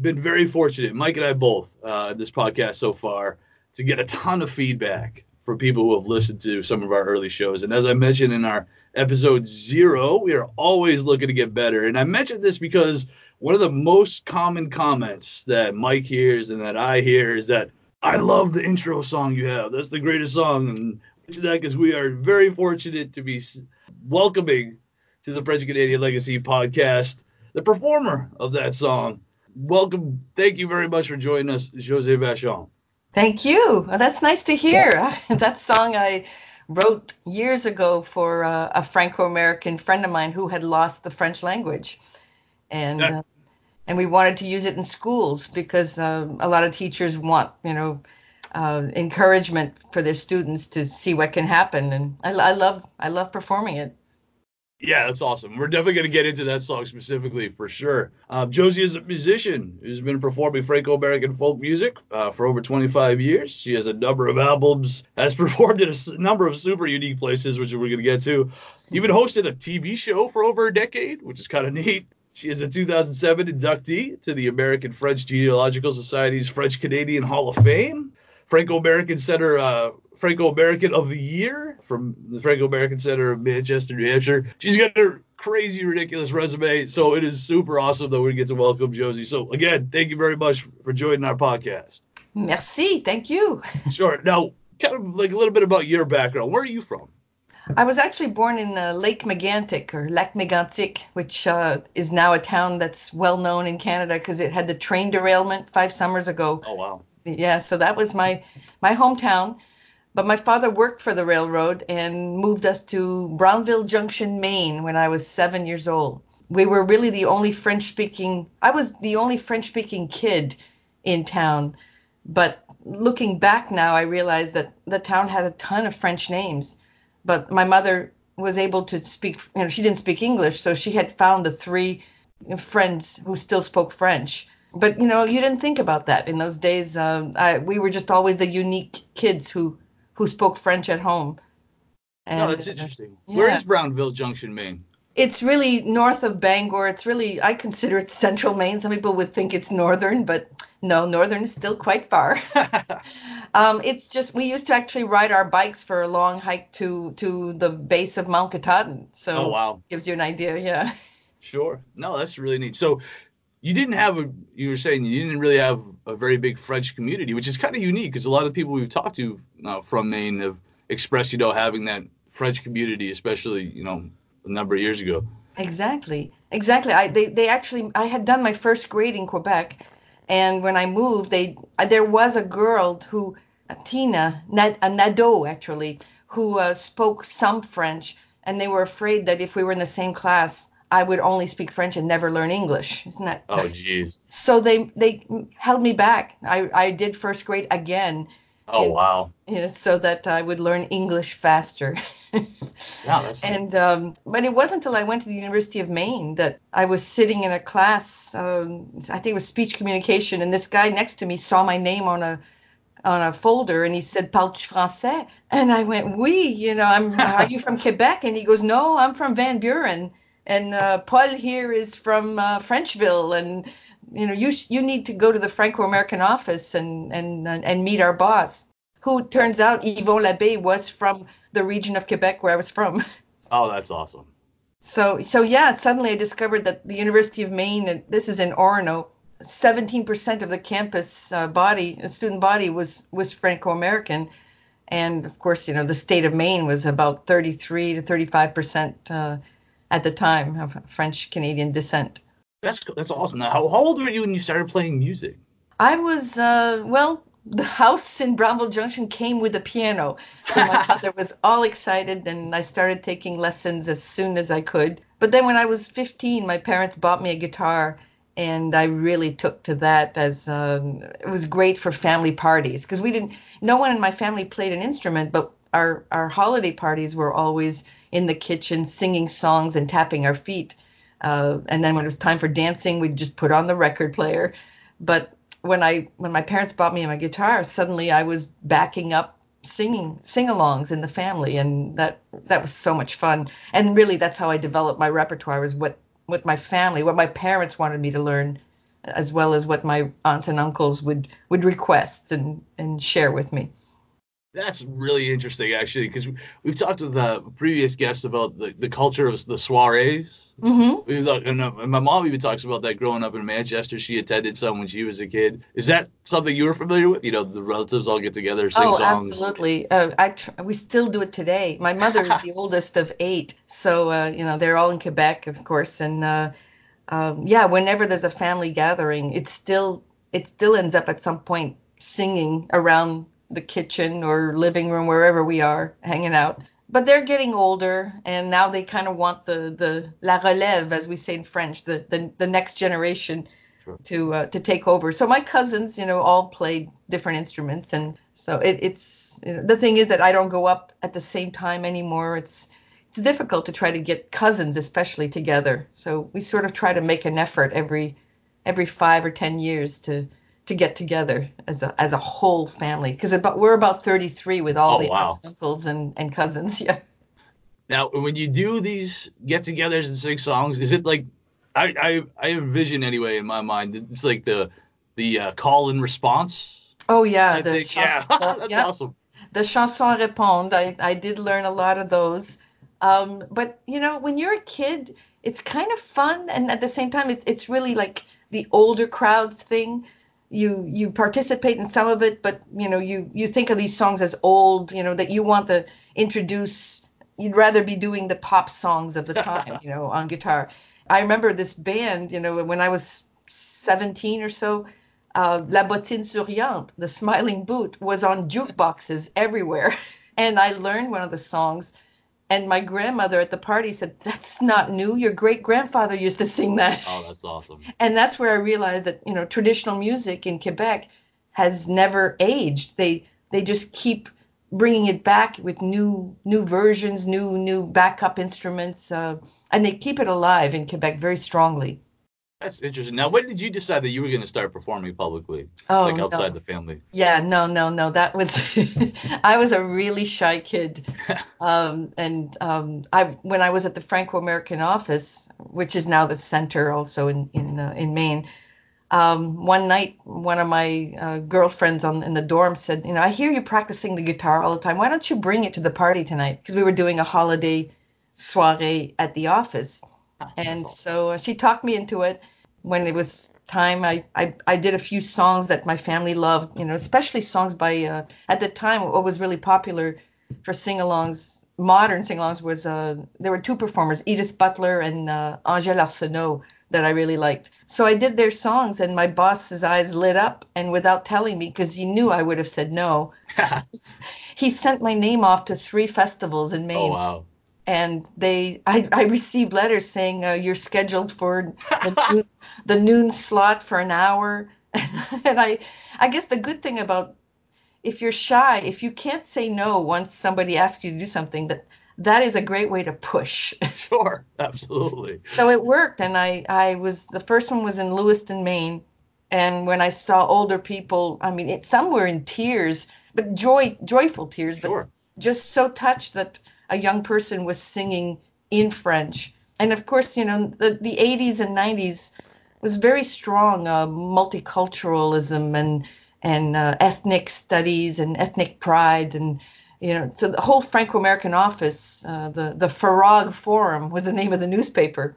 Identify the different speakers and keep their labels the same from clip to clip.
Speaker 1: been very fortunate, Mike and I both, uh, this podcast so far, to get a ton of feedback from people who have listened to some of our early shows. And as I mentioned in our episode zero, we are always looking to get better. And I mentioned this because one of the most common comments that Mike hears and that I hear is that I love the intro song you have. That's the greatest song. And that because we are very fortunate to be welcoming to the French Canadian Legacy podcast the performer of that song. Welcome. Thank you very much for joining us, Josée Vachon.
Speaker 2: Thank you. Well, that's nice to hear. that song I wrote years ago for uh, a Franco-American friend of mine who had lost the French language, and uh, and we wanted to use it in schools because uh, a lot of teachers want you know uh, encouragement for their students to see what can happen, and I, I love I love performing it.
Speaker 1: Yeah, that's awesome. We're definitely going to get into that song specifically for sure. Um, Josie is a musician who's been performing Franco American folk music uh, for over 25 years. She has a number of albums, has performed in a number of super unique places, which we're going to get to. Even hosted a TV show for over a decade, which is kind of neat. She is a 2007 inductee to the American French Genealogical Society's French Canadian Hall of Fame. Franco American Center uh, Franco American of the Year from the Franco American Center of Manchester, New Hampshire. She's got a crazy, ridiculous resume. So it is super awesome that we get to welcome Josie. So again, thank you very much for joining our podcast.
Speaker 2: Merci. Thank you.
Speaker 1: Sure. Now, kind of like a little bit about your background. Where are you from?
Speaker 2: I was actually born in uh, Lake Megantic or Lac Mégantic, which uh, is now a town that's well known in Canada because it had the train derailment five summers ago.
Speaker 1: Oh wow!
Speaker 2: Yeah, so that was my my hometown. But my father worked for the railroad and moved us to Brownville Junction, Maine when I was seven years old. We were really the only French speaking, I was the only French speaking kid in town. But looking back now, I realized that the town had a ton of French names. But my mother was able to speak, you know, she didn't speak English, so she had found the three friends who still spoke French. But you know, you didn't think about that in those days. Uh, I, we were just always the unique kids who who spoke French at home.
Speaker 1: And, no, that's interesting. Uh, yeah. Where is Brownville Junction, Maine?
Speaker 2: It's really north of Bangor. It's really, I consider it central Maine. Some people would think it's northern, but no, northern is still quite far. um, it's just, we used to actually ride our bikes for a long hike to, to the base of Mount Katahdin. So,
Speaker 1: oh, wow.
Speaker 2: Gives you an idea, yeah.
Speaker 1: Sure. No, that's really neat. So, you didn't have a you were saying you didn't really have a very big french community which is kind of unique because a lot of people we've talked to uh, from maine have expressed you know having that french community especially you know a number of years ago.
Speaker 2: Exactly. Exactly. I they, they actually i had done my first grade in quebec and when i moved they there was a girl who tina a nado actually who uh, spoke some french and they were afraid that if we were in the same class I would only speak French and never learn English. Isn't that?
Speaker 1: Oh, jeez.
Speaker 2: So they they held me back. I I did first grade again.
Speaker 1: Oh and, wow!
Speaker 2: You know, so that I would learn English faster.
Speaker 1: yeah, that's.
Speaker 2: True. And um, but it wasn't until I went to the University of Maine that I was sitting in a class. Um, I think it was speech communication, and this guy next to me saw my name on a on a folder and he said parles français and i went oui you know i'm are you from quebec and he goes no i'm from van buren and uh, Paul here is from uh, Frenchville, and you know you sh- you need to go to the Franco-American office and and and meet our boss, who turns out Yvon Labbé was from the region of Quebec where I was from.
Speaker 1: Oh, that's awesome.
Speaker 2: So so yeah, suddenly I discovered that the University of Maine, this is in Orono, 17% of the campus uh, body, the student body was was Franco-American, and of course you know the state of Maine was about 33 to 35 percent uh, at the time of French Canadian descent.
Speaker 1: That's that's awesome. Now, how, how old were you when you started playing music?
Speaker 2: I was uh, well. The house in Brownville Junction came with a piano, so my mother was all excited, and I started taking lessons as soon as I could. But then, when I was 15, my parents bought me a guitar, and I really took to that as um, it was great for family parties because we didn't. No one in my family played an instrument, but our our holiday parties were always in the kitchen singing songs and tapping our feet. Uh, and then when it was time for dancing, we'd just put on the record player. But when I when my parents bought me my guitar, suddenly I was backing up singing sing-alongs in the family, and that that was so much fun. And really, that's how I developed my repertoire. Was what what my family, what my parents wanted me to learn, as well as what my aunts and uncles would would request and and share with me.
Speaker 1: That's really interesting, actually, because we've talked with uh, previous guests about the, the culture of the soirees.
Speaker 2: Mm-hmm.
Speaker 1: We've, and, uh, my mom even talks about that growing up in Manchester. She attended some when she was a kid. Is that something you were familiar with? You know, the relatives all get together, sing
Speaker 2: oh,
Speaker 1: songs.
Speaker 2: absolutely. Uh, I tr- we still do it today. My mother is the oldest of eight, so uh, you know they're all in Quebec, of course, and uh, um, yeah, whenever there's a family gathering, it still it still ends up at some point singing around the kitchen or living room, wherever we are hanging out. But they're getting older, and now they kind of want the the la relève, as we say in French, the the, the next generation
Speaker 1: Sure.
Speaker 2: to uh, to take over. So my cousins, you know, all played different instruments, and so it, it's you know, the thing is that I don't go up at the same time anymore. It's it's difficult to try to get cousins, especially together. So we sort of try to make an effort every every five or ten years to to get together as a as a whole family because about we're about 33 with all
Speaker 1: Oh,
Speaker 2: the
Speaker 1: wow.
Speaker 2: aunts, uncles and and cousins yeah
Speaker 1: Now, when you do these get-togethers and sing songs, is it like I I, I envision anyway in my mind? It's like the the uh, call and response.
Speaker 2: oh yeah the
Speaker 1: think, yeah,
Speaker 2: chanson,
Speaker 1: that's
Speaker 2: yeah,
Speaker 1: awesome.
Speaker 2: the chanson répondre I, I did learn a lot of those um, but you know when you're a kid it's kind of fun and at the same time it's, it's really like the older crowds thing you you participate in some of it but you know you you think of these songs as old you know that you want to introduce you'd rather be doing the pop songs of the time you know on guitar i remember this band you know when i was 17 or so uh, La Bottine Souriante, the Smiling Boot, was on jukeboxes everywhere. And I learned one of the songs. And my grandmother at the party said, That's not new. Your great grandfather used to sing that.
Speaker 1: Oh, that's awesome.
Speaker 2: And that's where I realized that, you know, traditional music in Quebec has never aged. They they just keep bringing it back with new new versions, new new backup instruments, uh, and they keep it alive in Quebec very strongly.
Speaker 1: That's interesting. Now, when did you decide that you were going to start performing publicly,
Speaker 2: Oh,
Speaker 1: like
Speaker 2: no.
Speaker 1: outside the family?
Speaker 2: Yeah, no, no, no. That was I was a really shy kid, um, and um, I when I was at the Franco-American office, which is now the center also in in uh, in Maine. Um, one night, one of my uh, girlfriends on in the dorm said, "You know, I hear you practicing the guitar all the time. Why don't you bring it to the party tonight? Because we were doing a holiday soiree at the office." And so uh, she talked me into it. When it was time, I, I, I did a few songs that my family loved, you know, especially songs by, uh, at the time, what was really popular for sing alongs, modern sing alongs, was uh, there were two performers, Edith Butler and uh, Angèle Arsenault, that I really liked. So I did their songs, and my boss's eyes lit up. And without telling me, because he knew I would have said no, he sent my name off to three festivals in Maine
Speaker 1: Oh, wow.
Speaker 2: And they I, I received letters saying uh, you're scheduled for the noon, the noon slot for an hour and I I guess the good thing about if you're shy if you can't say no once somebody asks you to do something that that is a great way to push
Speaker 1: Sure, absolutely.
Speaker 2: so it worked and I I was the first one was in Lewiston Maine and when I saw older people I mean it some were in tears but joy joyful tears but
Speaker 1: Sure.
Speaker 2: just so touched that a young person was singing in French. And of course, you know, the, the 80s and 90s was very strong uh, multiculturalism and and uh, ethnic studies and ethnic pride and you know so the whole Franco-American office uh, the the FAROG Forum was the name of the newspaper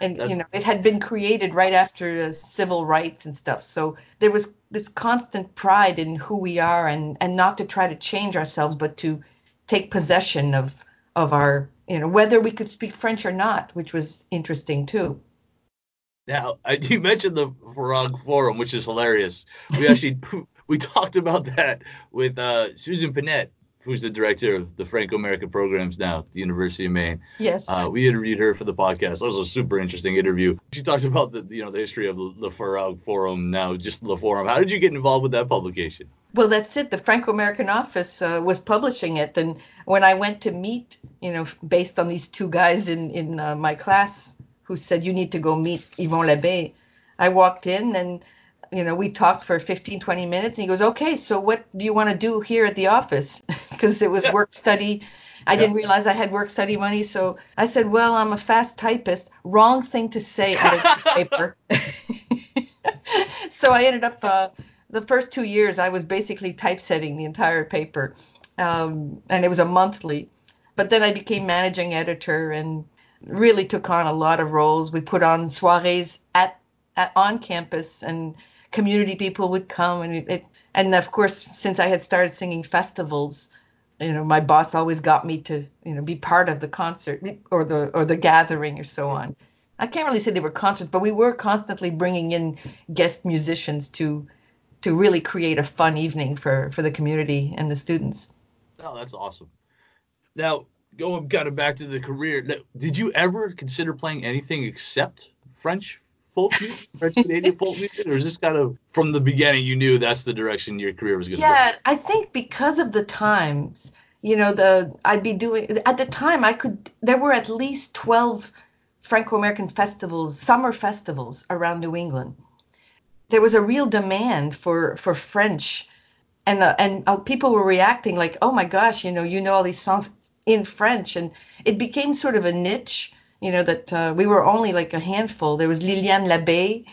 Speaker 2: and
Speaker 1: That's-
Speaker 2: you know it had been created right after the civil rights and stuff so there was this constant pride in who we are and and not to try to change ourselves but to take possession of of our you know whether we could speak french or not which was interesting too
Speaker 1: Now, you mentioned the Frog Forum, which is hilarious. We actually we talked about that with uh, Susan Pinette who's the director of the Franco-American programs now at the University of Maine.
Speaker 2: Yes.
Speaker 1: Uh, we interviewed her for the podcast. That was a super interesting interview. She talked about the you know the history of the, FAROG Forum, now just the Forum. How did you get involved with that publication?
Speaker 2: Well, that's it. The Franco-American office uh, was publishing it, and when I went to meet, you know, based on these two guys in in uh, my class who said you need to go meet Yvon Labbé, I walked in and you know, we talked for 15, 20 minutes and he goes, okay, so what do you want to do here at the office? Because it was work study. I yeah. didn't realize I had work study money. So I said, well, I'm a fast typist. Wrong thing to say at a newspaper. so I ended up, uh, the first two years, I was basically typesetting the entire paper. Um, and it was a monthly. But then I became managing editor and really took on a lot of roles. We put on soirees at, at on campus and community people would come and it, and of course since I had started singing festivals you know my boss always got me to you know be part of the concert or the or the gathering or so on. I can't really say they were concerts but we were constantly bringing in guest musicians to to really create a fun evening for for the community and the students.
Speaker 1: Oh that's awesome. Now going kind of back to the career did you ever consider playing anything except French French Canadian folk music, or is this kind of from the beginning you knew that's the direction your career was going to
Speaker 2: yeah, go? I think because of the times, you know, the I'd be doing at the time I could there were at least twelve Franco-American festivals, summer festivals around New England. There was a real demand for for French, and uh, and uh, people were reacting like, oh my gosh, you know, you know all these songs in French, and it became sort of a niche you know, that uh, we were only like a handful. There was Liliane Labbé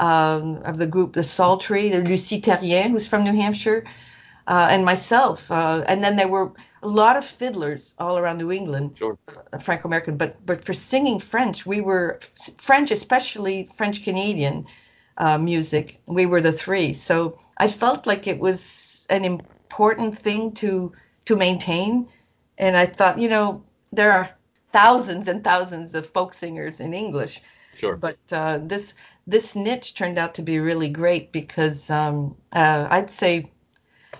Speaker 2: um, of the group The Sultry, the Lucie Therrien, who's from New Hampshire, uh, and myself. Uh, and then there were a lot of fiddlers all around New England,
Speaker 1: sure.
Speaker 2: Uh, Franco-American. But but for singing French, we were French, especially French Canadian uh, music. We were the three. So I felt like it was an important thing to to maintain. And I thought, you know, there are thousands and thousands of folk singers in English.
Speaker 1: Sure.
Speaker 2: But uh, this this niche turned out to be really great because um, uh, I'd say,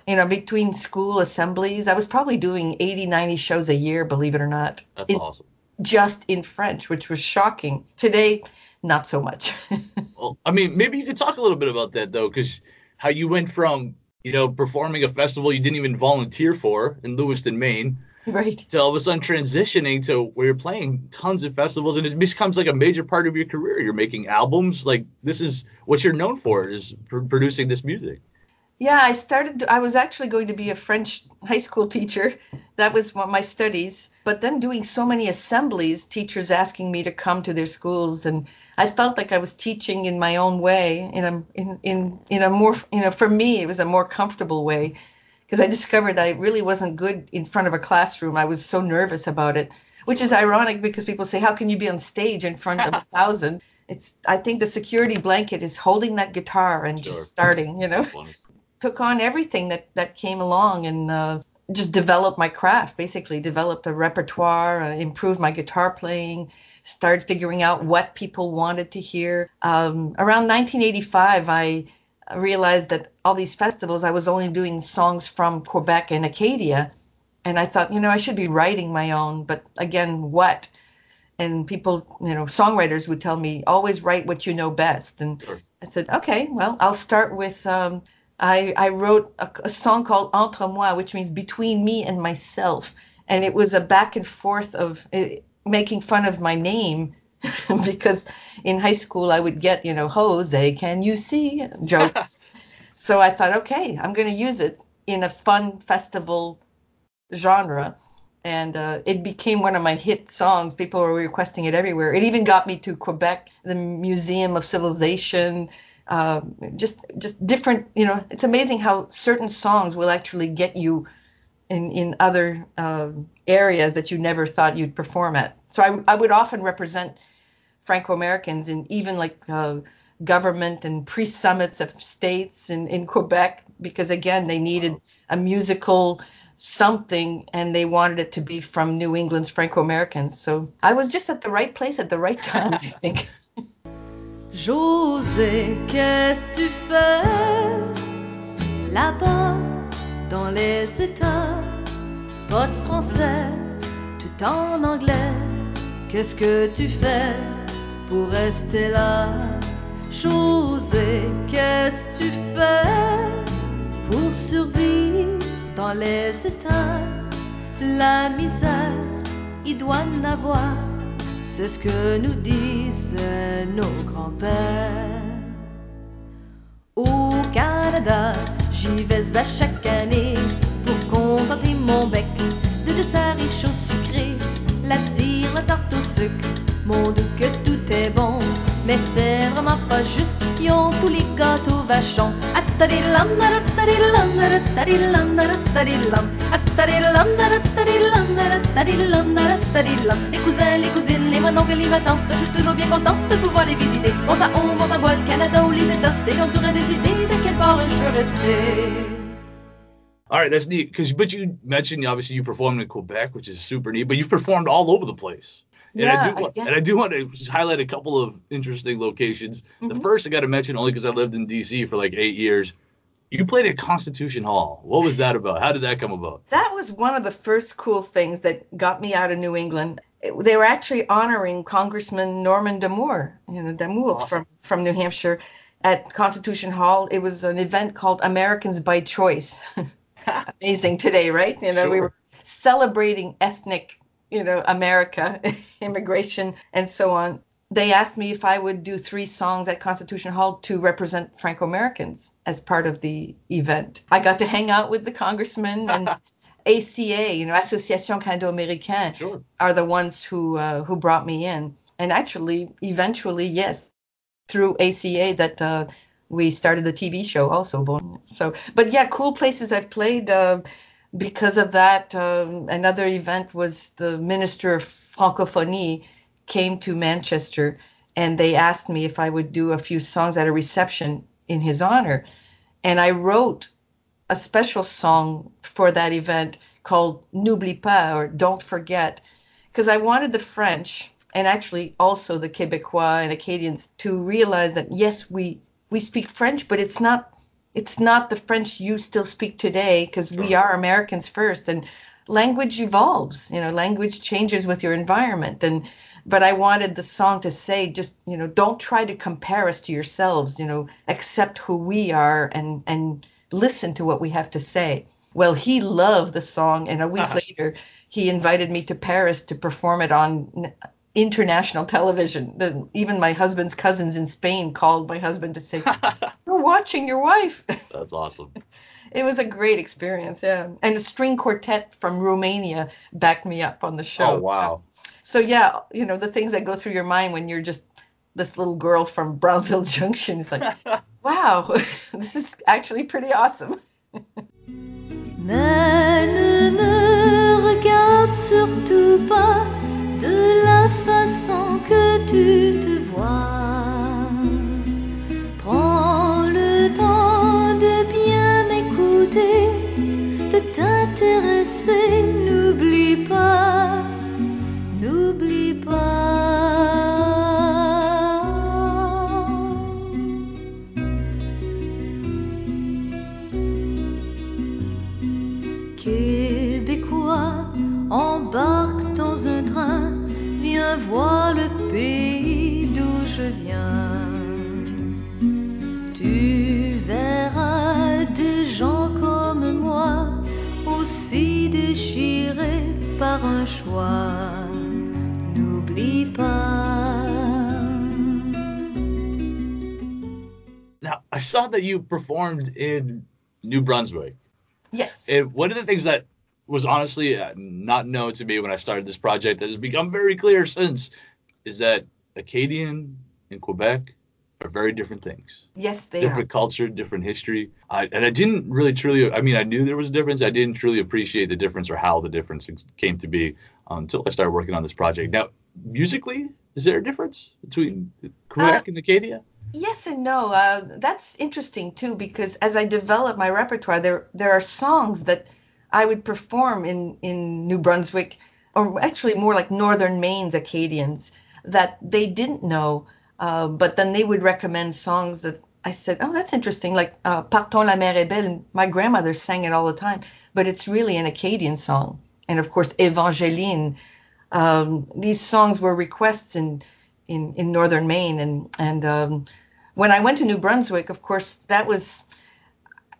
Speaker 2: you know, between school assemblies, I was probably doing 80, 90 shows a year, believe it or not.
Speaker 1: That's in, awesome.
Speaker 2: Just in French, which was shocking. Today, not so much.
Speaker 1: well, I mean, maybe you could talk a little bit about that though, because how you went from you know performing a festival you didn't even volunteer for in Lewiston, Maine
Speaker 2: right.
Speaker 1: To all of a sudden transitioning to where you're playing tons of festivals and it becomes like a major part of your career. You're making albums. Like this is what you're known for is pr- producing this music.
Speaker 2: Yeah i started i was actually going to be a french high school teacher. That was one of my studies. But then doing so many assemblies teachers asking me to come to their schools and i felt like i was teaching in my own way in a in in, in a more you know for me it was a more comfortable way because I discovered I really wasn't good in front of a classroom. I was so nervous about it, which is ironic because people say, "How can you be on stage in front of a thousand? It's I think the security blanket is holding that guitar and sure. just starting, you know. Took on everything that that came along and uh, just developed my craft. Basically, developed a repertoire, uh, improved my guitar playing, started figuring out what people wanted to hear. Um, around 1985, I realized that all these festivals, I was only doing songs from Quebec and Acadia. And I thought, you know, I should be writing my own, but again, what? And people, you know, songwriters would tell me, always write what you know best. And sure. I said, okay, well, I'll start with, um, I, I wrote a, a song called Entre moi, which means between me and myself. And it was a back and forth of uh, making fun of my name because in high school I would get, you know, Jose, can you see jokes. so I thought, okay, I'm going to use it in a fun festival genre. And uh, it became one of my hit songs. People were requesting it everywhere. It even got me to Quebec, the Museum of Civilization. Uh, just, just different. You know, it's amazing how certain songs will actually get you in in other uh, areas that you never thought you'd perform at. So I, I would often represent Franco Americans and even like uh, government and pre summits of states in, in Quebec because, again, they needed a musical something and they wanted it to be from New England's Franco Americans. So I was just at the right place at the right time, I think.
Speaker 3: José, qu'est-ce que tu fais là-bas dans les États? de français, tout en anglais. Qu'est-ce que tu fais pour rester là? José, qu'est-ce que tu fais pour survivre dans les états? La misère, il doit en avoir, c'est ce que nous disent nos grands-pères. Au Canada, j'y vais à chaque année pour contenter mon bec de desserts riches au sucré, la tire, la tarte au sucre, mon doux que tout est bon. Mais c'est vraiment pas juste, ils ont tous les gâteaux vachons. Les cousins, les cousines, les mononcles, les tantes, je suis toujours bien contente de pouvoir les visiter. Monte à haut, monte à bas, le Canada ou les États, c'est quand tu aurais des idées de quel part je veux rester.
Speaker 1: All right, that's neat. Because but you mentioned obviously you performed in Quebec, which is super neat. But you've performed all over the place. And I
Speaker 2: Yeah,
Speaker 1: do, want- and I do want to just highlight a couple of interesting locations. The
Speaker 2: Mhm.
Speaker 1: first I got to mention only because I lived in DC for like eight years. You played at Constitution Hall. What was that about? How did that come about?
Speaker 2: That was one of the first cool things that got me out of New England. It- They were actually honoring Congressman Norman D'Amours, you know, D'Amours
Speaker 1: Awesome.
Speaker 2: from, from New Hampshire at Constitution Hall. It was an event called Americans by Choice. Amazing today, right? You know, we were celebrating ethnic, you know, America, immigration, and so on. They asked me if I would do three songs at Constitution Hall to represent Franco Americans as part of the event. I got to hang out with the congressman and ACA, you know, Association Canado-Américaine,
Speaker 1: Sure.
Speaker 2: are the ones who uh, who brought me in. And actually, eventually, yes, through ACA that uh, we started the TV show also. So, but yeah, cool places I've played. Uh, because of that, um, another event was the Minister of Francophonie came to Manchester and they asked me if I would do a few songs at a reception in his honor. And I wrote a special song for that event called N'oublie pas or Don't Forget because I wanted the French and actually also the Quebecois and Acadians to realize that yes, we we speak French, but it's not it's not the French you still speak today because we are Americans first and language evolves, you know, language changes with your environment and but I wanted the song to say just, you know, don't try to compare us to yourselves, you know, accept who we are and and listen to what we have to say. Well, he loved the song and a week uh-huh. later he invited me to Paris to perform it on international television. The, even my husband's cousins in Spain called my husband to say, "You're watching your wife."
Speaker 1: That's awesome.
Speaker 2: It was a great experience, yeah. And a string quartet from Romania backed me up on the show.
Speaker 1: Oh wow.
Speaker 2: So yeah, you know, the things that go through your mind when you're just this little girl from Brownville Junction. It's like, wow, this is actually pretty awesome.
Speaker 3: Mais ne me regarde surtout pas de la façon que tu te vois. Prends le temps de bien m'écouter, de t'intéresser, n'oublie pas, n'oublie pas. Viens voir le pays d'où je viens. Tu verras des gens comme moi, aussi déchirés par un choix. N'oublie pas.
Speaker 1: Now I saw that you performed in New Brunswick.
Speaker 2: Yes.
Speaker 1: And one of the things that was honestly uh, not known to me when I started this project that has become very clear since is that Acadian and Quebec are very different things.
Speaker 2: yes, they are.
Speaker 1: different culture, different history. I, and I didn't really truly, I mean, I knew there was a difference. I didn't truly appreciate the difference or how the difference came to be until I started working on this project. Now, musically, is there a difference between Quebec and Acadia?
Speaker 2: Yes and no. Uh, that's interesting too because as I develop my repertoire, there there are songs that I would perform in in New Brunswick, or actually more like Northern Maine's Acadians that they didn't know, uh, but then they would recommend songs that I said, "Oh, that's interesting." Like uh, "Partons la mer est belle." My grandmother sang it all the time, but it's really an Acadian song, and of course Evangeline. Um, these songs were requests in in, in northern Maine, and and um, when I went to New Brunswick, of course, that was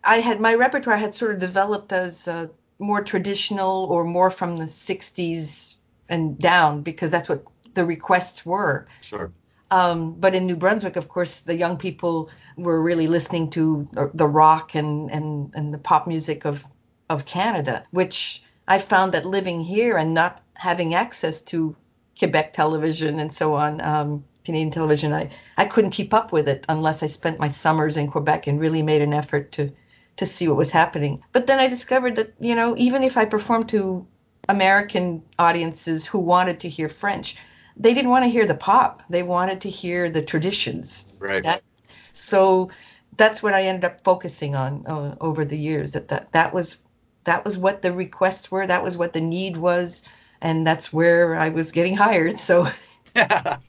Speaker 2: I had my repertoire had sort of developed as uh, more traditional or more from the '60s and down because that's what the requests were.
Speaker 1: Sure.
Speaker 2: Um, but in New Brunswick, of course, the young people were really listening to the, rock and, and, and the pop music of, of Canada, which I found that living here and not having access to Quebec television and so on, um, Canadian television, I, I couldn't keep up with it unless I spent my summers in Quebec and really made an effort to, to see what was happening. But then I discovered that, you know, even if I performed to American audiences who wanted to hear French, they didn't want to hear the pop. They wanted to hear the traditions.
Speaker 1: Right.
Speaker 2: That, so that's what I ended up focusing on uh, over the years. That, that that was that was what the requests were. That was what the need was, and that's where I was getting hired. So
Speaker 1: that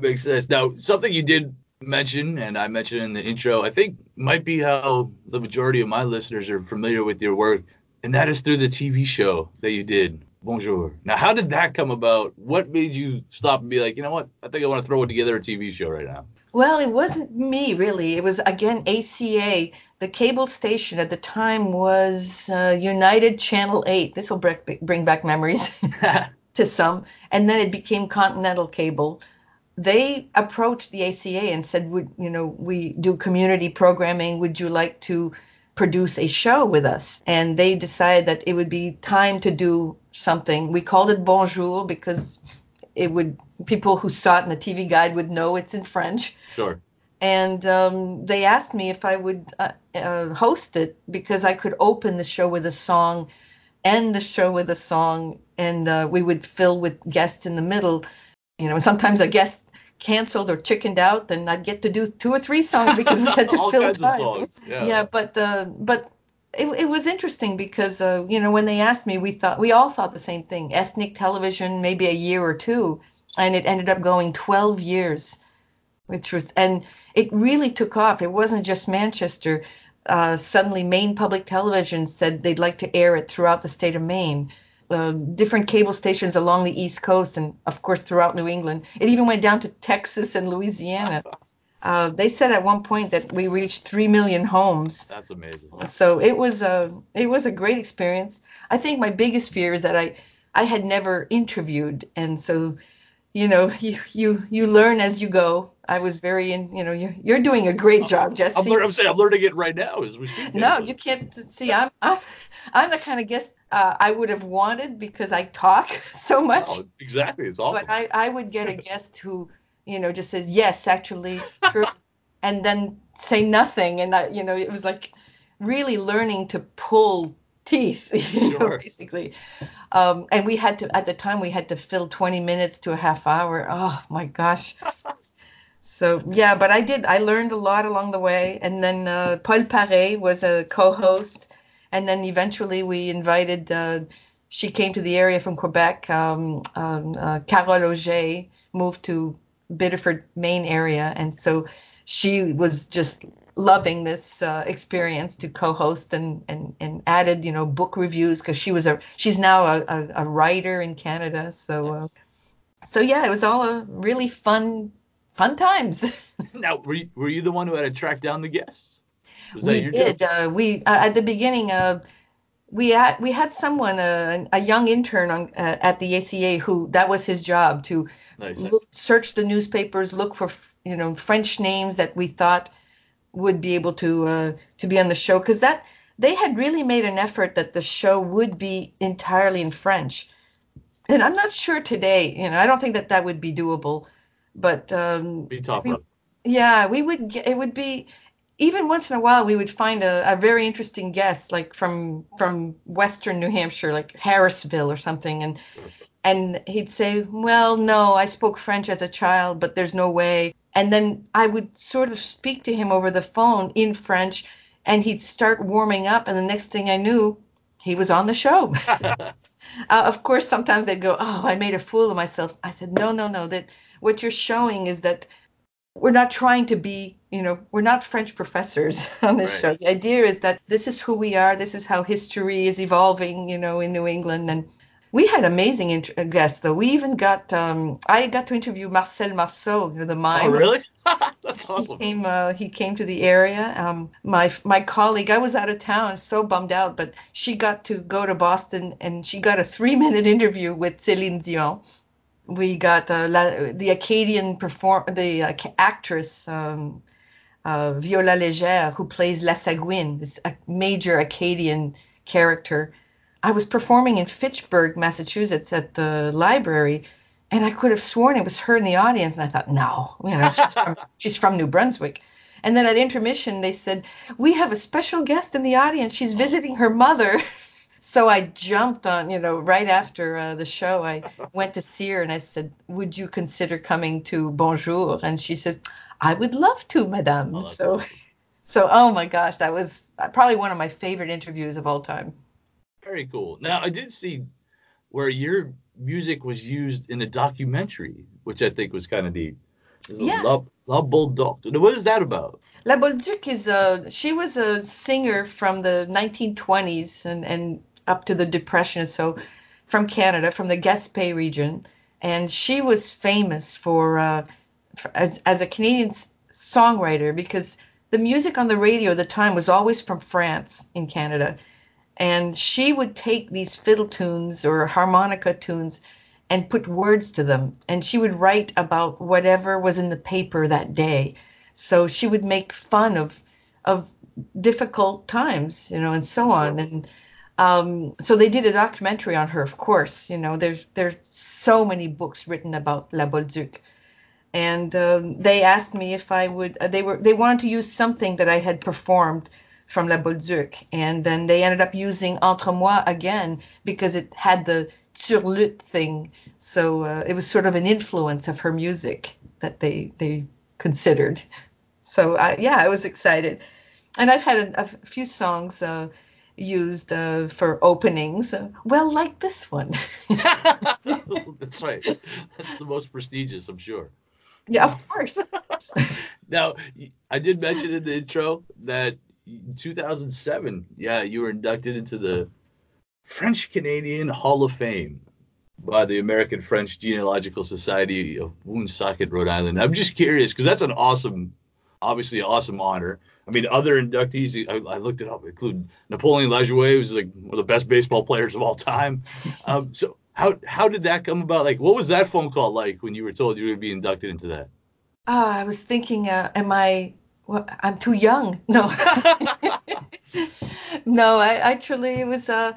Speaker 1: makes sense. Now, something you did mention, and I mentioned in the intro, I think might be how the majority of my listeners are familiar with your work, and that is through the TV show that you did Bonjour. Now, how did that come about? What made you stop and be like, you know what? I think I want to throw together a TV show right now.
Speaker 2: Well, it wasn't me really. It was again ACA. The cable station at the time was uh, United Channel 8. This will bring back memories to some. And then it became Continental Cable. They approached the ACA and said, "Would you know we do community programming? Would you like to produce a show with us?" And they decided that it would be time to do something. We called it Bonjour because it would people who saw it in the TV guide would know it's in French.
Speaker 1: Sure.
Speaker 2: And um, they asked me if I would uh, uh, host it because I could open the show with a song, end the show with a song, and uh, we would fill with guests in the middle. You know, sometimes a guest canceled or chickened out, then I'd get to do two or three songs because we had to fill time.
Speaker 1: Yeah.
Speaker 2: yeah, but uh, but it, it was interesting because uh, you know when they asked me, we thought we all thought the same thing: ethnic television, maybe a year or two, and it ended up going 12 years, which was and it really took off. It wasn't just Manchester. Uh, suddenly, Maine Public Television said they'd like to air it throughout the state of Maine. Uh, different cable stations along the East Coast, and of course throughout New England. It even went down to Texas and Louisiana. Uh, they said at one point that we reached three million homes.
Speaker 1: That's amazing.
Speaker 2: So it was a it was a great experience. I think my biggest fear is that I I had never interviewed, and so you know you you you learn as you go. I was very in you know you're you're doing a great job, Jesse.
Speaker 1: I'm, lear- I'm saying I'm learning it right now as we speak.
Speaker 2: No, you can't see. I'm I'm I'm the kind of guest uh, I would have wanted because I talk so much.
Speaker 1: Oh, exactly. It's awesome.
Speaker 2: But I I would get a guest who you know just says yes, actually, true, and then say nothing, and I, you know it was like really learning to pull teeth, you know, basically. Um, and we had to at the time we had to fill 20 minutes to a half hour. Oh my gosh. So yeah, but I did. I learned a lot along the way, and then uh, Paul Paré was a co-host, and then eventually we invited. Uh, she came to the area from Quebec. Um, um, uh, Carole Auger moved to Biddeford, Maine area, and so she was just loving this uh, experience to co-host and, and and added you know book reviews because she was a she's now a, a, a writer in Canada. So uh, so yeah, it was all a really fun fun times.
Speaker 1: now, were you, were you the one who had to track down the guests? Was
Speaker 2: we did. Uh, we uh, at the beginning. of we had we had someone uh, a young intern on uh, at the ACA who that was his job to
Speaker 1: Nice.
Speaker 2: look, search the newspapers, look for you know French names that we thought would be able to uh, to be on the show because that they had really made an effort that the show would be entirely in French, and I'm not sure today. You know, I don't think that that would be doable, but um,
Speaker 1: Be tough.
Speaker 2: we- yeah, we would it would be even once in a while we would find a, a very interesting guest like from from western New Hampshire, like Harrisville or something, and and he'd say, "Well, no, I spoke French as a child, but there's no way." And then I would sort of speak to him over the phone in French, and he'd start warming up, and the next thing I knew, he was on the show. uh, of course, sometimes they'd go, "Oh, I made a fool of myself." I said, "No, no, no. That what you're showing is that we're not trying to be, you know, we're not French professors on this
Speaker 1: Right.
Speaker 2: show. The idea is that this is who we are. This is how history is evolving, you know, in New England. And we had amazing int- uh, guests, though. We even got, um, I got to interview Marcel Marceau, you know, the mime.
Speaker 1: Oh, really? That's awesome He
Speaker 2: came. Uh, he came to the area. Um, my my colleague, I was out of town, so bummed out, but she got to go to Boston, and she got a three minute interview with Céline Dion. We got uh, la, the Acadian perform the uh, actress um, uh, Viola Léger, who plays La Sagouine, this uh, major Acadian character. I was performing in Fitchburg, Massachusetts, at the library, and I could have sworn it was her in the audience. And I thought, no, you know, she's from, she's from New Brunswick. And then at intermission, they said, we have a special guest in the audience. She's visiting her mother. So I jumped on, you know, right after uh, the show, I went to see her and I said, would you consider coming to Bonjour? And she says, I would love to, madame.
Speaker 1: Oh,
Speaker 2: so,
Speaker 1: awesome.
Speaker 2: so, oh my gosh, that was uh, probably one of my favorite interviews of all time.
Speaker 1: Very cool. Now, I did see where your music was used in a documentary, which I think was kind of neat.
Speaker 2: Yeah.
Speaker 1: La, La Bolduc. What is that about?
Speaker 2: La Bolduc is a she was a singer from the 1920s and, and up to the Depression, so from Canada, from the Gaspé region, and she was famous for, uh, for as as a Canadian songwriter because the music on the radio at the time was always from France in Canada, and she would take these fiddle tunes or harmonica tunes and put words to them. And she would write about whatever was in the paper that day. So she would make fun of of difficult times you know and so on. And um, so they did a documentary on her of course you know there's there's so many books written about la bolduc and um, they asked me if I would. Uh, they were they wanted to use something that I had performed from La Bolduc, and then they ended up using Entre moi again because it had the turlut thing. So uh, it was sort of an influence of her music that they they considered. So I, yeah, I was excited, and I've had a, a few songs uh, used uh, for openings. Well, like this one.
Speaker 1: That's right. That's the most prestigious, I'm sure.
Speaker 2: yeah, of course.
Speaker 1: Now, I did mention in the intro that in 2007, yeah, you were inducted into the French Canadian Hall of Fame by the American French Genealogical Society of Woonsocket, Rhode Island. I'm just curious because that's an awesome, obviously awesome honor. I mean, other inductees, I, I looked it up, include Napoleon Lajoie, who's like one of the best baseball players of all time. Um, so how how did that come about? Like, what was that phone call like when you were told you would be inducted into that?
Speaker 2: Oh, I was thinking, uh, am I? Well, I'm too young. No, no. I actually it was. Uh,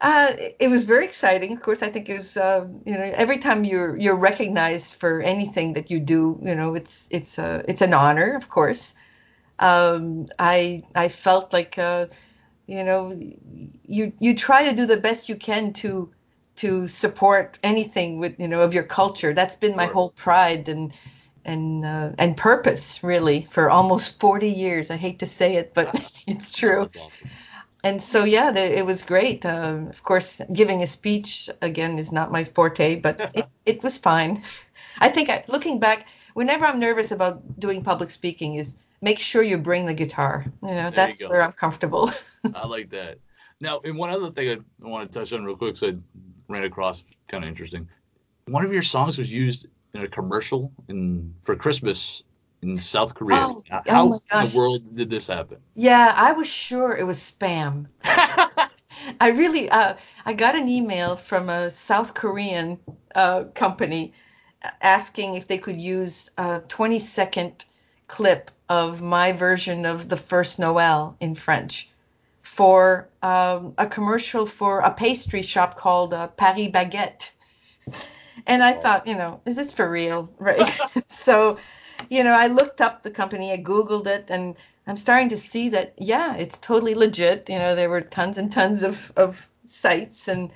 Speaker 2: uh, it was very exciting. Of course, I think it was. Uh, you know, every time you're you're recognized for anything that you do, you know, it's it's uh, it's an honor. Of course, um, I I felt like uh, you know, you you try to do the best you can to to support anything with you know of your culture. That's been my whole pride and and uh, and purpose really for almost 40 years. I hate to say it, but it's true.
Speaker 1: Awesome.
Speaker 2: And so yeah, the, it was great. Um, of course, giving a speech again is not my forte, but it, it was fine. I think I, looking back, whenever I'm nervous about doing public speaking, is make sure you bring the guitar. You know,
Speaker 1: you
Speaker 2: that's
Speaker 1: go.
Speaker 2: where I'm comfortable.
Speaker 1: I like that. Now, and one other thing I want to touch on real quick, so I ran across kind of interesting. One of your songs was used in a commercial in for Christmas in South Korea.
Speaker 2: Oh,
Speaker 1: How
Speaker 2: oh
Speaker 1: in the world did this happen?
Speaker 2: Yeah, I was sure it was spam. I really, uh, I got an email from a South Korean uh, company asking if they could use a 20 second clip of my version of the first Noel in French for um, a commercial for a pastry shop called uh, Paris Baguette. And I thought, you know, is this for real? Right. so, you know, I looked up the company, I Googled it, and I'm starting to see that, yeah, it's totally legit. You know, there were tons and tons of, of sites. And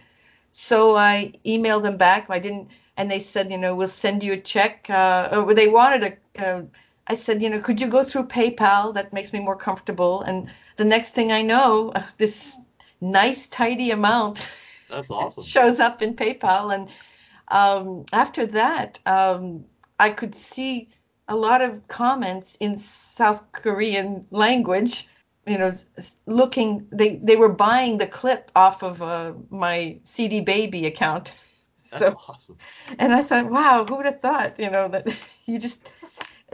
Speaker 2: so I emailed them back. I didn't, and they said, you know, we'll send you a check. Uh, or they wanted a, uh, I said, you know, could you go through PayPal? That makes me more comfortable. And the next thing I know, uh, this nice, tidy amount
Speaker 1: That's awesome.
Speaker 2: shows up in PayPal. And um, after that, um, I could see a lot of comments in South Korean language. You know, looking they they were buying the clip off of uh, my CD Baby account.
Speaker 1: That's
Speaker 2: So
Speaker 1: awesome.
Speaker 2: and I thought, wow, who would have thought? You know that you just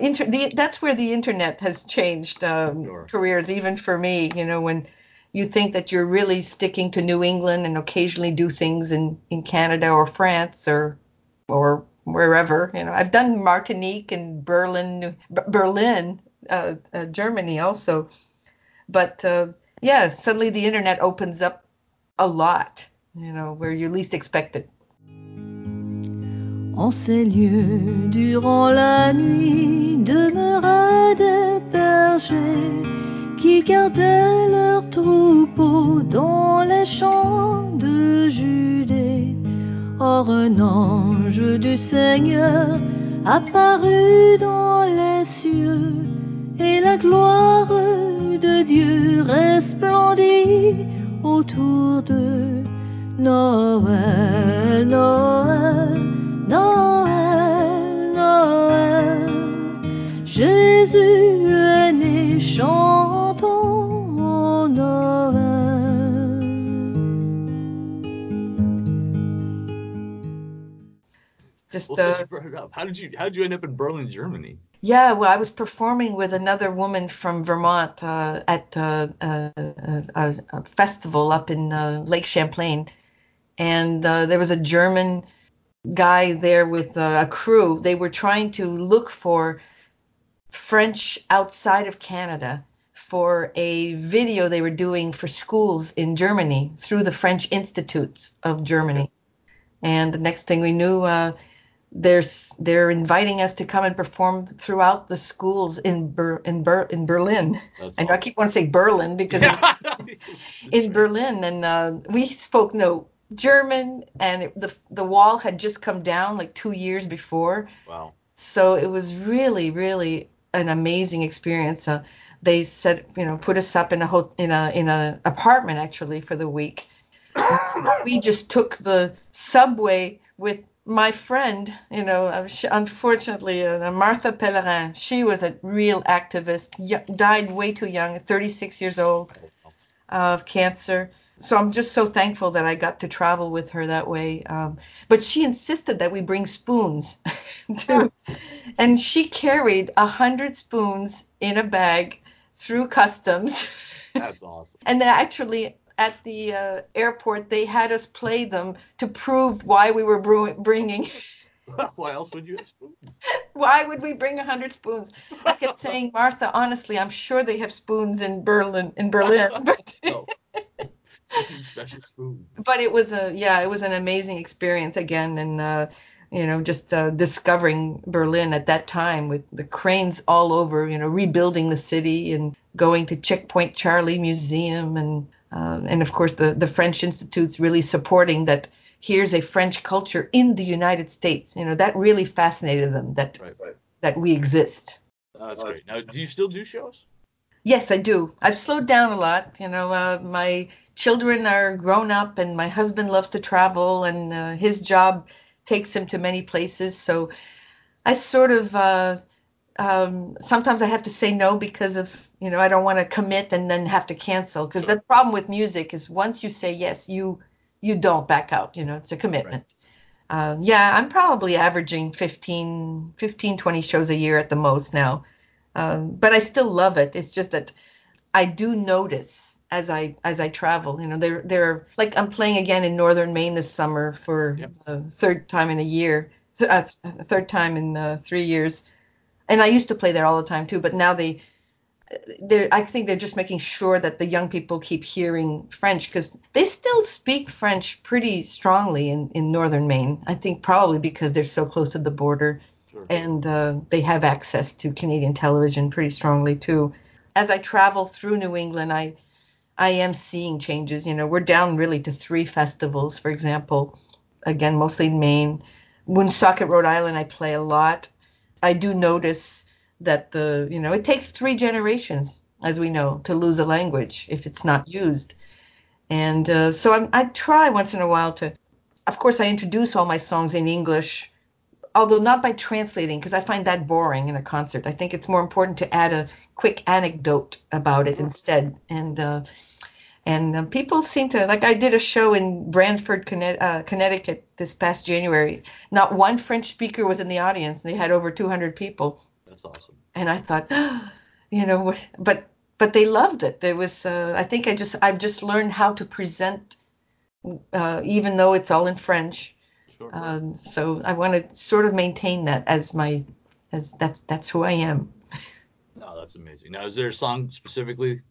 Speaker 2: inter the that's where the internet has changed um,
Speaker 1: Sure.
Speaker 2: careers, even for me. You know, when you think that you're really sticking to New England and occasionally do things in in Canada or France or or wherever. You know, I've done Martinique and Berlin, Berlin, uh, uh, Germany also. But uh, yeah, suddenly the internet opens up a lot. You know, where you least expect it.
Speaker 3: En ces lieux, durant la nuit, demeuraient des bergers qui gardaient leurs troupeaux dans les champs de Judée. Or un ange du Seigneur apparut dans les cieux, et la gloire de Dieu resplendit autour d'eux. Noël, Noël, Noël, Noël. Jésus est né, chantons Noël.
Speaker 2: Just
Speaker 1: Well,
Speaker 2: uh,
Speaker 1: you brought it up, how did you how did you end up in Berlin, Germany?
Speaker 2: Yeah, well, I was performing with another woman from Vermont uh, at uh, a, a, a festival up in uh, Lake Champlain, and uh, there was a German guy there with a crew. They were trying to look for French outside of Canada for a video they were doing for schools in Germany through the French Institutes of Germany. And the next thing we knew, uh, there's they're inviting us to come and perform throughout the schools in Ber, in Ber, in Berlin.
Speaker 1: That's
Speaker 2: I know I keep wanting to say Berlin because in Berlin, and uh, we spoke no German, and it, the the wall had just come down like two years before,
Speaker 1: Wow.
Speaker 2: so it was really really an amazing experience. Uh, they said you know put us up in a ho- in a in a apartment actually for the week. we just took the subway with my friend, you know, uh, she, unfortunately, uh, Martha Pellerin. She was a real activist, y- died way too young, 36 years old, of cancer. So I'm just so thankful that I got to travel with her that way. Um, but she insisted that we bring spoons, too. and she carried a hundred spoons in a bag through customs.
Speaker 1: That's awesome.
Speaker 2: And then actually at the uh, airport, they had us play them to prove why we were brew- bringing.
Speaker 1: Why else would you have spoons?
Speaker 2: Why would we bring a hundred spoons? I kept saying, Martha, honestly, I'm sure they have spoons in Berlin. In Berlin, but
Speaker 1: No. Special spoon.
Speaker 2: but it was a yeah, it was an amazing experience again, and uh, you know, just uh, discovering Berlin at that time with the cranes all over, you know, rebuilding the city and going to Checkpoint Charlie Museum and uh, and of course the the French institutes really supporting that. Here's a French culture in the United States. You know that really fascinated them that
Speaker 1: Right, right.
Speaker 2: that we exist.
Speaker 1: That's great. Now, do you still do shows?
Speaker 2: Yes, I do. I've slowed down a lot. You know, uh, my children are grown up, and my husband loves to travel, and uh, his job takes him to many places. So I sort of uh, um, sometimes I have to say no because of you know I don't want to commit and then have to cancel. Because
Speaker 1: Sure.
Speaker 2: the problem with music is once you say yes, you you don't back out. You know, it's a commitment. Uh, yeah, I'm probably averaging 15, 15, 20 shows a year at the most now. Um, but I still love it. It's just that I do notice as I as I travel. You know, there there are like I'm playing again in northern Maine this summer for
Speaker 1: Yep.
Speaker 2: the third time in a year, th- uh, third time in uh, three years. And I used to play there all the time too, but now they they I think they're just making sure that the young people keep hearing French because they still speak French pretty strongly in in northern Maine. I think probably because they're so close to the border And uh, they have access to Canadian television pretty strongly too. As I travel through New England, I I am seeing changes. You know, we're down really to three festivals, for example. Again, mostly in Maine. Woonsocket, Rhode Island, I play a lot. I do notice that the you know it takes three generations, as we know, to lose a language if it's not used. And uh, so I'm, I try once in a while to, of course, I introduce all my songs in English although not by translating, because I find that boring in a concert. I think it's more important to add a quick anecdote about it instead. And uh, and uh, people seem to like. I did a show in Branford, uh, Connecticut this past January. Not one French speaker was in the audience. They had over 200 people,
Speaker 1: That's awesome.
Speaker 2: and I thought, you know, but but they loved it. There was. Uh, I think I just I've just learned how to present, uh, even though it's all in French.
Speaker 1: Sure.
Speaker 2: Um, so I want to sort of maintain that as my, as that's that's who I am.
Speaker 1: no, that's amazing. Now, is there a song specifically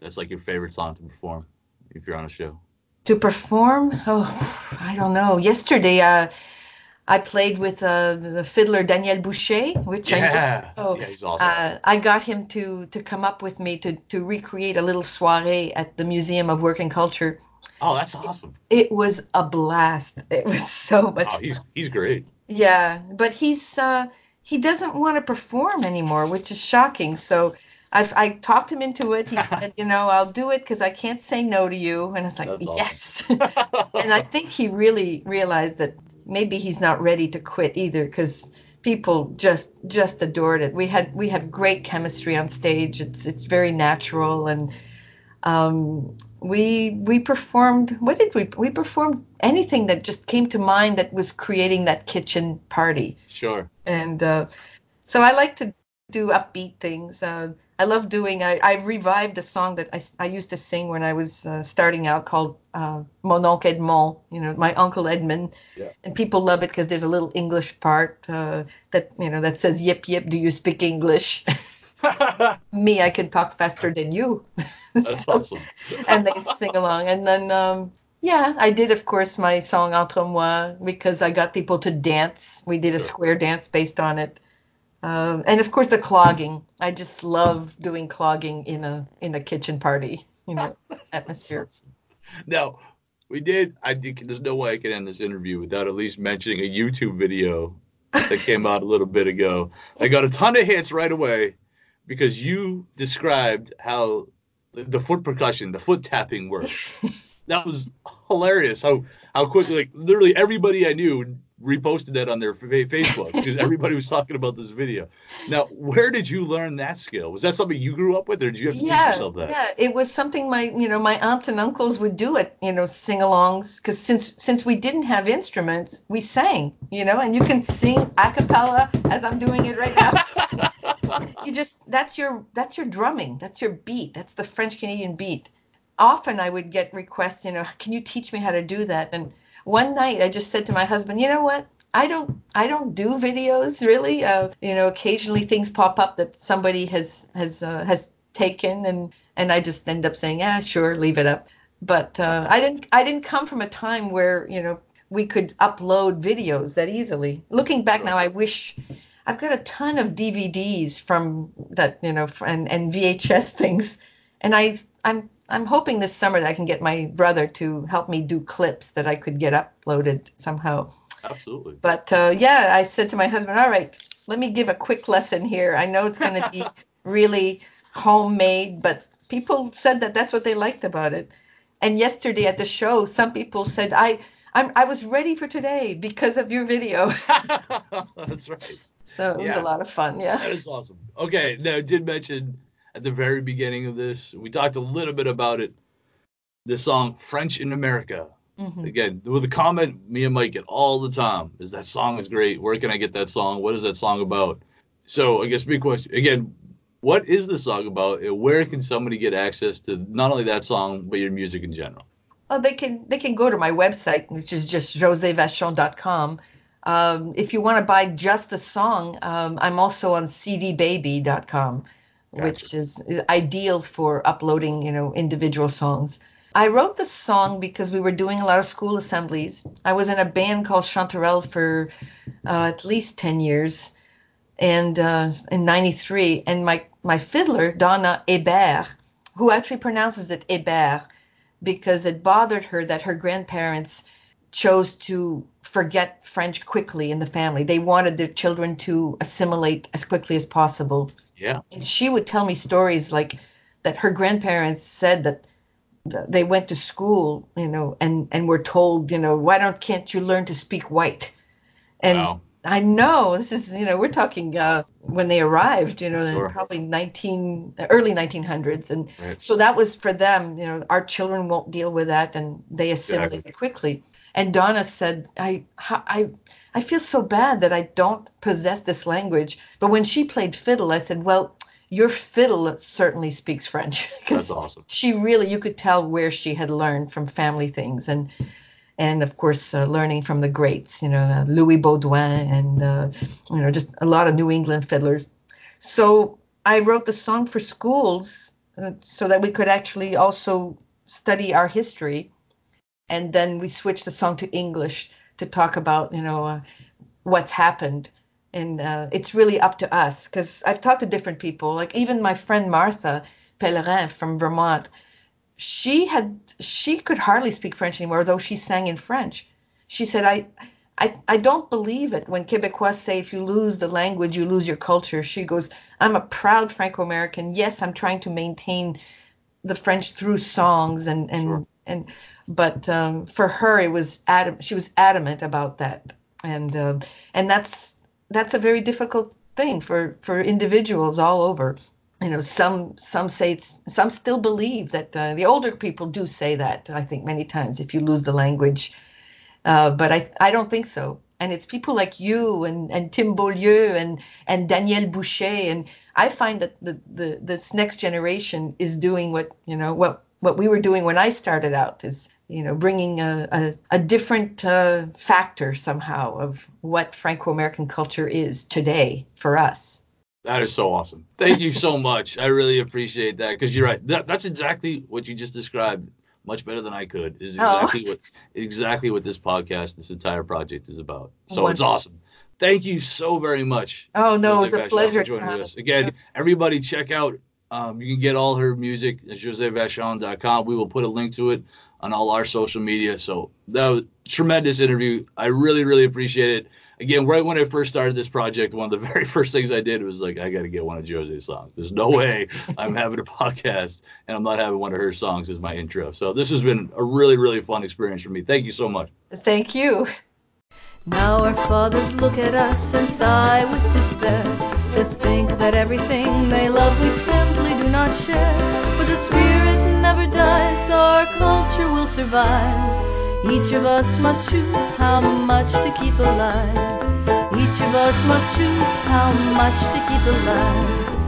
Speaker 1: that's like your favorite song to perform if you're on a show?
Speaker 2: To perform, oh, I don't know. Yesterday, uh, I played with uh, the fiddler Daniel Boucher, which I know.
Speaker 1: Yeah.
Speaker 2: Oh,
Speaker 1: yeah, he's awesome.
Speaker 2: Uh, I got him to to come up with me to to recreate a little soiree at the Museum of Work and Culture.
Speaker 1: Oh, that's awesome.
Speaker 2: It was a blast. It was so much.
Speaker 1: Oh, he's he's great.
Speaker 2: Yeah, but he's uh, he doesn't want to perform anymore, which is shocking. So I've I talked him into it. He said, you know, I'll do it because I can't say no to you. And I was like,
Speaker 1: That's
Speaker 2: yes. and I think he really realized that maybe he's not ready to quit either because people just just adored it. We had we have great chemistry on stage. It's it's very natural and um, we we performed what did we we performed anything that just came to mind that was creating that kitchen party
Speaker 1: Sure.
Speaker 2: and uh, so I like to do upbeat things. Uh, I love doing. I, I revived a song that I, I used to sing when I was uh, starting out called uh, Mon oncle Edmond. You know, my uncle Edmund,
Speaker 1: Yeah.
Speaker 2: and people love it because there's a little English part uh, that you know that says "Yip yip, do you speak English?" Me, I can talk faster than you.
Speaker 1: That's
Speaker 2: So-
Speaker 1: awesome.
Speaker 2: and they sing along. And then, um, yeah, I did, of course, my song Entre moi because I got people to dance. We did a square dance based on it. Um, and of course, the clogging. I just love doing clogging in a in a kitchen party, you know, atmosphere.
Speaker 1: Now, we did. I there's no way I can end this interview without at least mentioning a YouTube video that came out a little bit ago. I got a ton of hits right away because you described how the- foot percussion, the foot tapping works. that was hilarious. How how quickly, like literally everybody I knew reposted that on their fa- Facebook because everybody was talking about this video. Now, where did you learn that skill? Was that something you grew up with, or did you have to teach
Speaker 2: Yeah,
Speaker 1: yourself that?
Speaker 2: yeah, it was something my you know my aunts and uncles would do it, you know, sing-alongs because since since we didn't have instruments, we sang, you know, and you can sing a cappella as I'm doing it right now. you just that's your that's your drumming, that's your beat, that's the French Canadian beat. Often I would get requests, you know, can you teach me how to do that? And one night I just said to my husband, you know what? I don't I don't do videos really. Uh, you know, occasionally things pop up that somebody has has uh, has taken and and I just end up saying, yeah, sure, leave it up. But uh, I didn't I didn't come from a time where you know we could upload videos that easily. Looking back now, I wish I've got a ton of DVDs from that you know and and VHS things, and I I'm I'm hoping this summer that I can get my brother to help me do clips that I could get uploaded somehow.
Speaker 1: Absolutely.
Speaker 2: But uh, yeah, I said to my husband, all right, let me give a quick lesson here. I know it's going to be really homemade, but people said that that's what they liked about it. And yesterday at the show, some people said, I, I'm, I was ready for today because of your video.
Speaker 1: That's right.
Speaker 2: So it was
Speaker 1: Yeah.
Speaker 2: a lot of fun. Yeah.
Speaker 1: That is awesome. Okay, now I did mention at the very beginning of this, we talked a little bit about it. The song French in America.
Speaker 2: Mhm.
Speaker 1: Again, with a comment me and Mike get all the time is that song is great. Where can I get that song? What is that song about? So I guess big question again, what is the song about and where can somebody get access to not only that song but your music in general?
Speaker 2: Oh, they can they can go to my website, which is just josevachon.com. Um, if you want to buy just the song, um, I'm also on cdbaby.com, which is, is ideal for uploading, you know, individual songs. I wrote the song because we were doing a lot of school assemblies. I was in a band called Chanterelle for uh, at least 10 years and uh, in 93 and my, my fiddler donna hebert who actually pronounces it hebert because it bothered her that her grandparents chose to forget french quickly in the family they wanted their children to assimilate as quickly as possible
Speaker 1: Yeah.
Speaker 2: and she would tell me stories like that her grandparents said that they went to school you know and and were told you know why don't can't you learn to speak white and
Speaker 1: Wow.
Speaker 2: I know this is you know we're talking uh, when they arrived you know
Speaker 1: Sure.
Speaker 2: probably 19 early 1900s and
Speaker 1: Right.
Speaker 2: so that was for them you know our children won't deal with that and they assimilate
Speaker 1: Exactly.
Speaker 2: quickly and Donna said I I I feel so bad that I don't possess this language. But when she played fiddle I said well your fiddle certainly speaks French.
Speaker 1: That's awesome.
Speaker 2: she really you could tell where she had learned from family things. And and of course uh, learning from the greats you know uh, louis beaudoin and uh, you know just a lot of new england fiddlers. So i wrote the song for schools uh, so that we could actually also study our history and then we switched the song to english to talk about you know uh, what's happened and uh, it's really up to us because i've talked to different people like even my friend martha pellerin from vermont she had she could hardly speak french anymore though she sang in french she said i I, I don't believe it when Quebecois say if you lose the language, you lose your culture. She goes, I'm a proud Franco American. Yes, I'm trying to maintain the French through songs and and
Speaker 1: Sure.
Speaker 2: And but um, for her it was adam she was adamant about that and uh, and that's that's a very difficult thing for for individuals all over you know some some say some still believe that uh, the older people do say that i think many times if you lose the language uh, but I, I don't think so. And it's people like you and, and Tim Beaulieu and, and Daniel Boucher. And I find that the, the, this next generation is doing what, you know, what, what we were doing when I started out is, you know, bringing a, a, a different uh, factor somehow of what Franco-American culture is today for us.
Speaker 1: That is so awesome. Thank you so much. I really appreciate that because you're right. That, that's exactly what you just described much better than I could. Is
Speaker 2: Oh.
Speaker 1: exactly what exactly what this podcast, this entire project is about. So it's awesome. Thank you so very much.
Speaker 2: Oh, no, it was a pleasure.
Speaker 1: joining us. Again, everybody check out. Um, you can get all her music at josevachon.com. We will put a link to it on all our social media. So that was tremendous interview. I really, really appreciate it. Again, right when I first started this project, one of the very first things I did was like, I got to get one of Josée's songs. There's no way I'm having a podcast and I'm not having one of her songs as my intro. So this has been a really, really fun experience for me. Thank you so much.
Speaker 2: Thank you.
Speaker 3: Now our fathers look at us and sigh with despair to think that everything they love we simply do not share. But the spirit never dies, our culture will survive. Each of us must choose how much to keep alive. Each of us must choose how much to keep alive.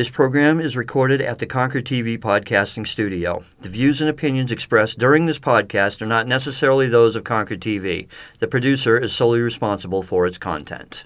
Speaker 4: This program is recorded at the Concord TV Podcasting Studio. The views and opinions expressed during this podcast are not necessarily those of Concord TV. The producer is solely responsible for its content.